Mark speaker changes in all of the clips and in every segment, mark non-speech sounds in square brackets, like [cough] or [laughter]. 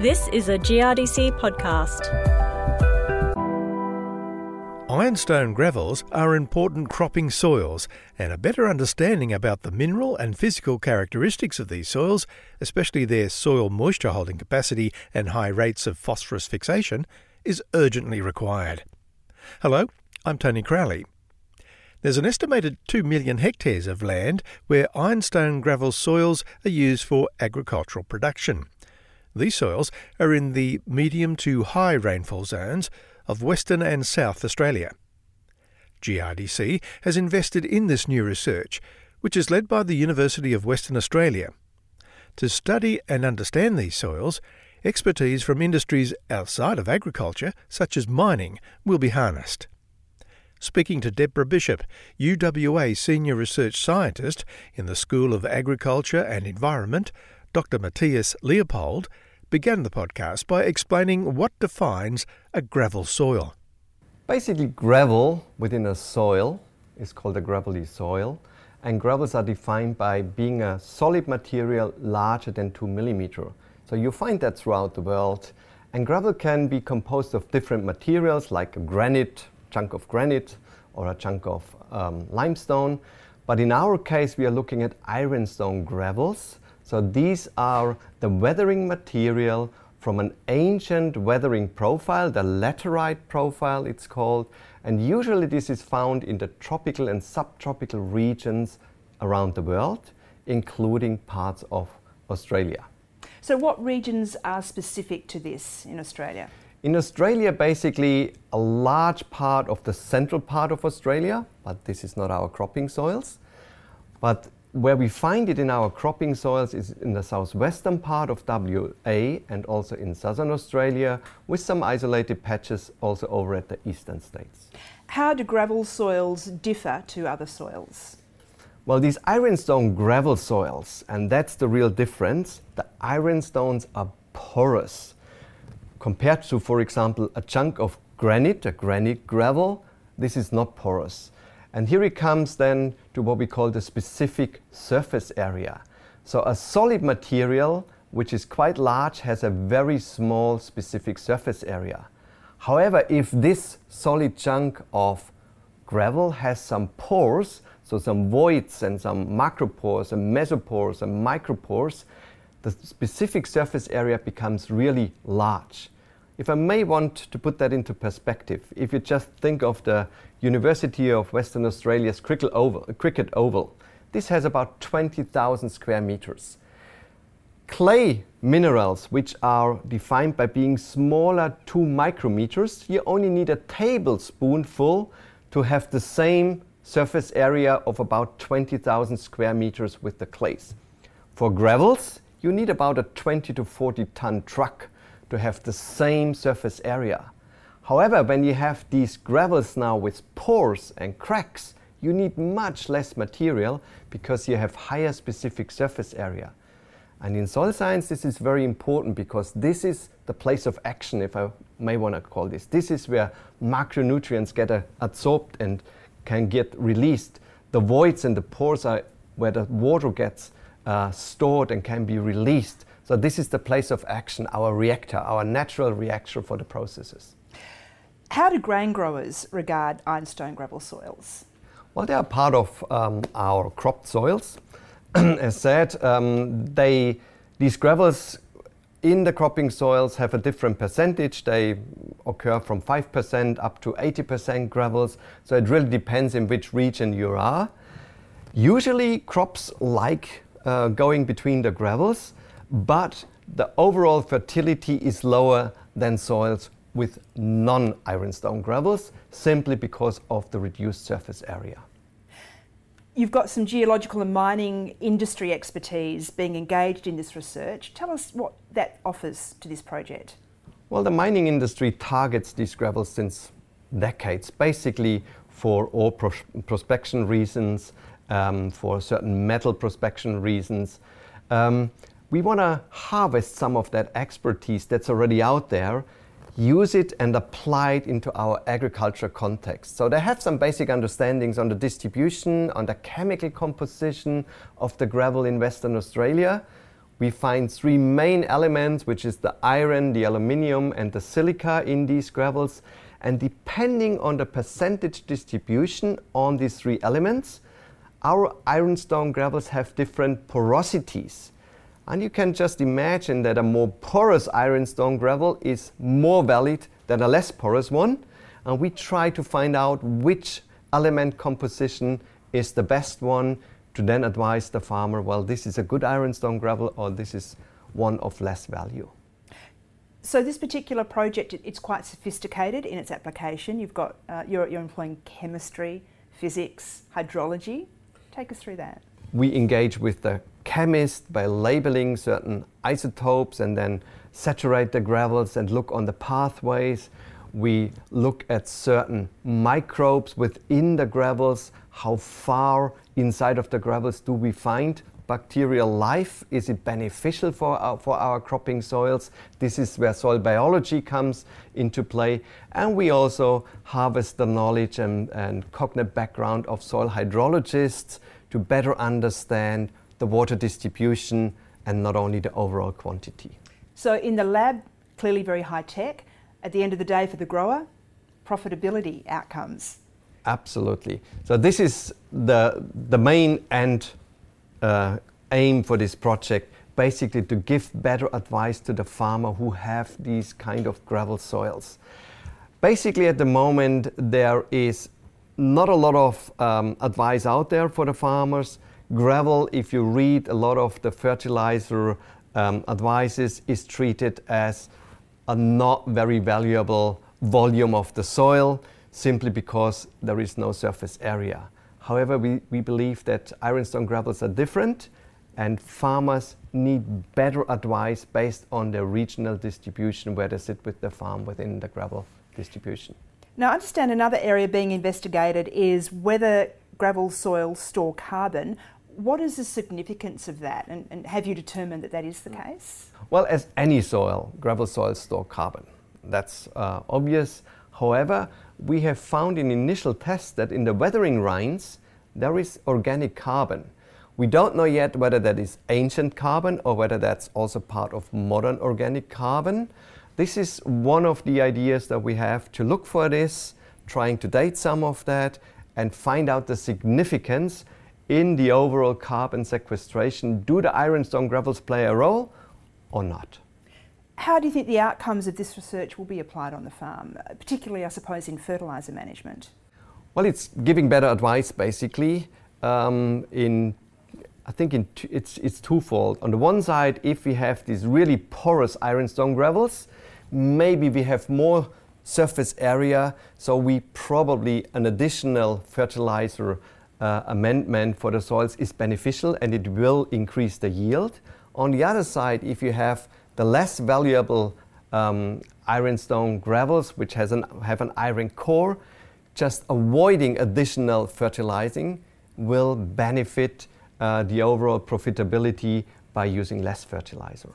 Speaker 1: This is a GRDC podcast.
Speaker 2: Ironstone gravels are important cropping soils, and a better understanding about the mineral and physical characteristics of these soils, especially their soil moisture holding capacity and high rates of phosphorus fixation, is urgently required. Hello, I'm Tony Crowley. There's an estimated 2 million hectares of land where ironstone gravel soils are used for agricultural production. These soils are in the medium to high rainfall zones of Western and South Australia. GRDC has invested in this new research, which is led by the University of Western Australia. To study and understand these soils, expertise from industries outside of agriculture, such as mining, will be harnessed. Speaking to Deborah Bishop, UWA Senior Research Scientist in the School of Agriculture and Environment, Dr. Matthias Leopold, began the podcast by explaining what defines a gravel soil.
Speaker 3: Basically, gravel within a soil is called a gravelly soil, and gravels are defined by being a solid material larger than 2 millimeter. So you find that throughout the world. And gravel can be composed of different materials like a granite, chunk of granite, or a chunk of um, limestone. But in our case, we are looking at ironstone gravels. So these are the weathering material from an ancient weathering profile, the laterite profile it's called, and usually this is found in the tropical and subtropical regions around the world, including parts of Australia.
Speaker 4: So what regions are specific to this in Australia?
Speaker 3: In Australia, basically a large part of the central part of Australia, but this is not our cropping soils. But where we find it in our cropping soils is in the southwestern part of WA and also in southern Australia, with some isolated patches also over at the eastern states.
Speaker 4: How do gravel soils differ to other soils?
Speaker 3: Well, these ironstone gravel soils, and that's the real difference, the ironstones are porous. Compared to, for example, a chunk of granite, a granite gravel, this is not porous. And here it comes then to what we call the specific surface area. So a solid material, which is quite large, has a very small specific surface area. However, if this solid chunk of gravel has some pores, so some voids and some macropores and mesopores and micropores, the specific surface area becomes really large. If I may want to put that into perspective, if you just think of the University of Western Australia's cricket oval, cricket oval this has about 20,000 square meters. Clay minerals, which are defined by being smaller 2 micrometers, you only need a tablespoonful to have the same surface area of about 20,000 square meters with the clays. For gravels, you need about a 20 to 40 ton truck to have the same surface area. However, when you have these gravels now with pores and cracks, you need much less material because you have higher specific surface area. And in soil science, this is very important because this is the place of action, if I may want to call this. This is where macronutrients get uh, absorbed and can get released. The voids and the pores are where the water gets uh, stored and can be released. So this is the place of action, our reactor, our natural reactor for the processes.
Speaker 4: How do grain growers regard ironstone gravel soils?
Speaker 3: Well, they are part of um, our cropped soils. [clears throat] As said, um, they, these gravels in the cropping soils have a different percentage. They occur from 5% up to 80% gravels. So it really depends in which region you are. Usually, crops like uh, going between the gravels but the overall fertility is lower than soils with non-ironstone gravels simply because of the reduced surface area.
Speaker 4: You've got some geological and mining industry expertise being engaged in this research. Tell us what that offers to this project.
Speaker 3: Well, the mining industry targets these gravels since decades, basically for ore pros prospection reasons, um, for certain metal prospection reasons. Um, we want to harvest some of that expertise that's already out there, use it and apply it into our agriculture context. So they have some basic understandings on the distribution, on the chemical composition of the gravel in Western Australia. we find three main elements, which is the iron, the aluminium, and the silica in these gravels. And depending on the percentage distribution on these three elements, our ironstone gravels have different porosities. And you can just imagine that a more porous ironstone gravel is more valid than a less porous one. And we try to find out which element composition is the best one to then advise the farmer, well, this is a good ironstone gravel or this is one of less value.
Speaker 4: So this particular project, it's quite sophisticated in its application. You've got, uh, you're, you're employing chemistry, physics, hydrology. Take us through that.
Speaker 3: We engage with the chemist by labeling certain isotopes and then saturate the gravels and look on the pathways. We look at certain microbes within the gravels, how far inside of the gravels do we find bacterial life? Is it beneficial for our, for our cropping soils? This is where soil biology comes into play. And we also harvest the knowledge and, and cognitive background of soil hydrologists to better understand the water distribution and not only the overall quantity.
Speaker 4: So in the lab, clearly very high tech. At the end of the day, for the grower, profitability outcomes.
Speaker 3: Absolutely. So this is the the main end uh, aim for this project, basically to give better advice to the farmer who have these kind of gravel soils. Basically, at the moment, there is not a lot of um, advice out there for the farmers. Gravel, if you read a lot of the fertilizer um, advices, is treated as a not very valuable volume of the soil simply because there is no surface area. However, we, we believe that ironstone gravels are different and farmers need better advice based on their regional distribution where they sit with the farm within the gravel distribution.
Speaker 4: Now, I understand another area being investigated is whether gravel soils store carbon. What is the significance of that, and, and have you determined that that is the case?
Speaker 3: Well, as any soil, gravel soils store carbon. That's uh, obvious. However, we have found in initial tests that in the weathering rinds there is organic carbon. We don't know yet whether that is ancient carbon or whether that's also part of modern organic carbon. This is one of the ideas that we have to look for this, trying to date some of that and find out the significance in the overall carbon sequestration. Do the ironstone gravels play a role or not?
Speaker 4: How do you think the outcomes of this research will be applied on the farm, particularly, I suppose, in fertiliser management?
Speaker 3: Well, it's giving better advice, basically. Um, in I think it's, it's twofold. On the one side, if we have these really porous ironstone gravels, maybe we have more surface area, so we probably an additional fertilizer uh, amendment for the soils is beneficial and it will increase the yield. On the other side, if you have the less valuable um, ironstone gravels, which has an, have an iron core, just avoiding additional fertilizing will benefit uh, the overall profitability by using less fertilizer.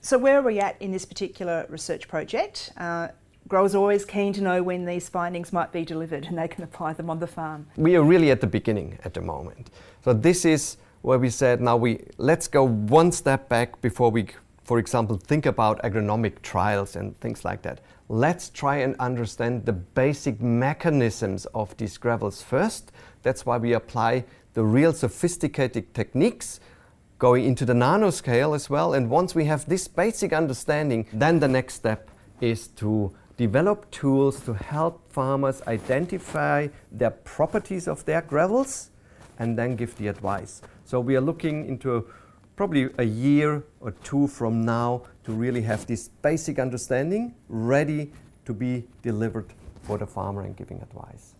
Speaker 4: So, where are we at in this particular research project? Uh, growers are always keen to know when these findings might be delivered and they can apply them on the farm.
Speaker 3: We are really at the beginning at the moment. So, this is where we said now we let's go one step back before we for example, think about agronomic trials and things like that. Let's try and understand the basic mechanisms of these gravels first. That's why we apply the real sophisticated techniques going into the nanoscale as well. And once we have this basic understanding, then the next step is to develop tools to help farmers identify the properties of their gravels and then give the advice. So we are looking into probably a year or two from now to really have this basic understanding ready to be delivered for the farmer and giving advice.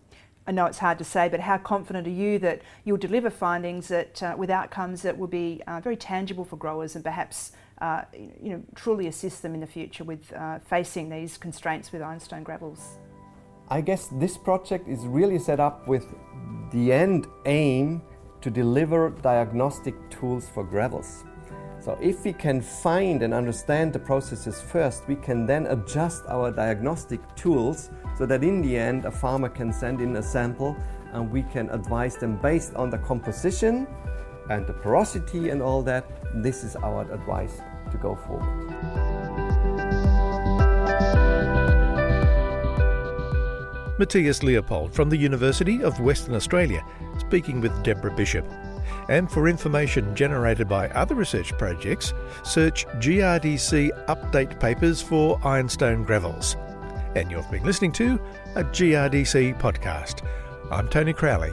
Speaker 4: I know it's hard to say, but how confident are you that you'll deliver findings that, uh, with outcomes that will be uh, very tangible for growers and perhaps uh, you know, truly assist them in the future with uh, facing these constraints with ironstone gravels?
Speaker 3: I guess this project is really set up with the end aim to deliver diagnostic tools for gravels. So if we can find and understand the processes first, we can then adjust our diagnostic tools so that in the end a farmer can send in a sample and we can advise them based on the composition and the porosity and all that, this is our advice to go forward.
Speaker 2: Matthias Leopold from the University of Western Australia, speaking with Deborah Bishop. And for information generated by other research projects, search GRDC update papers for ironstone gravels. And you've been listening to a GRDC podcast. I'm Tony Crowley.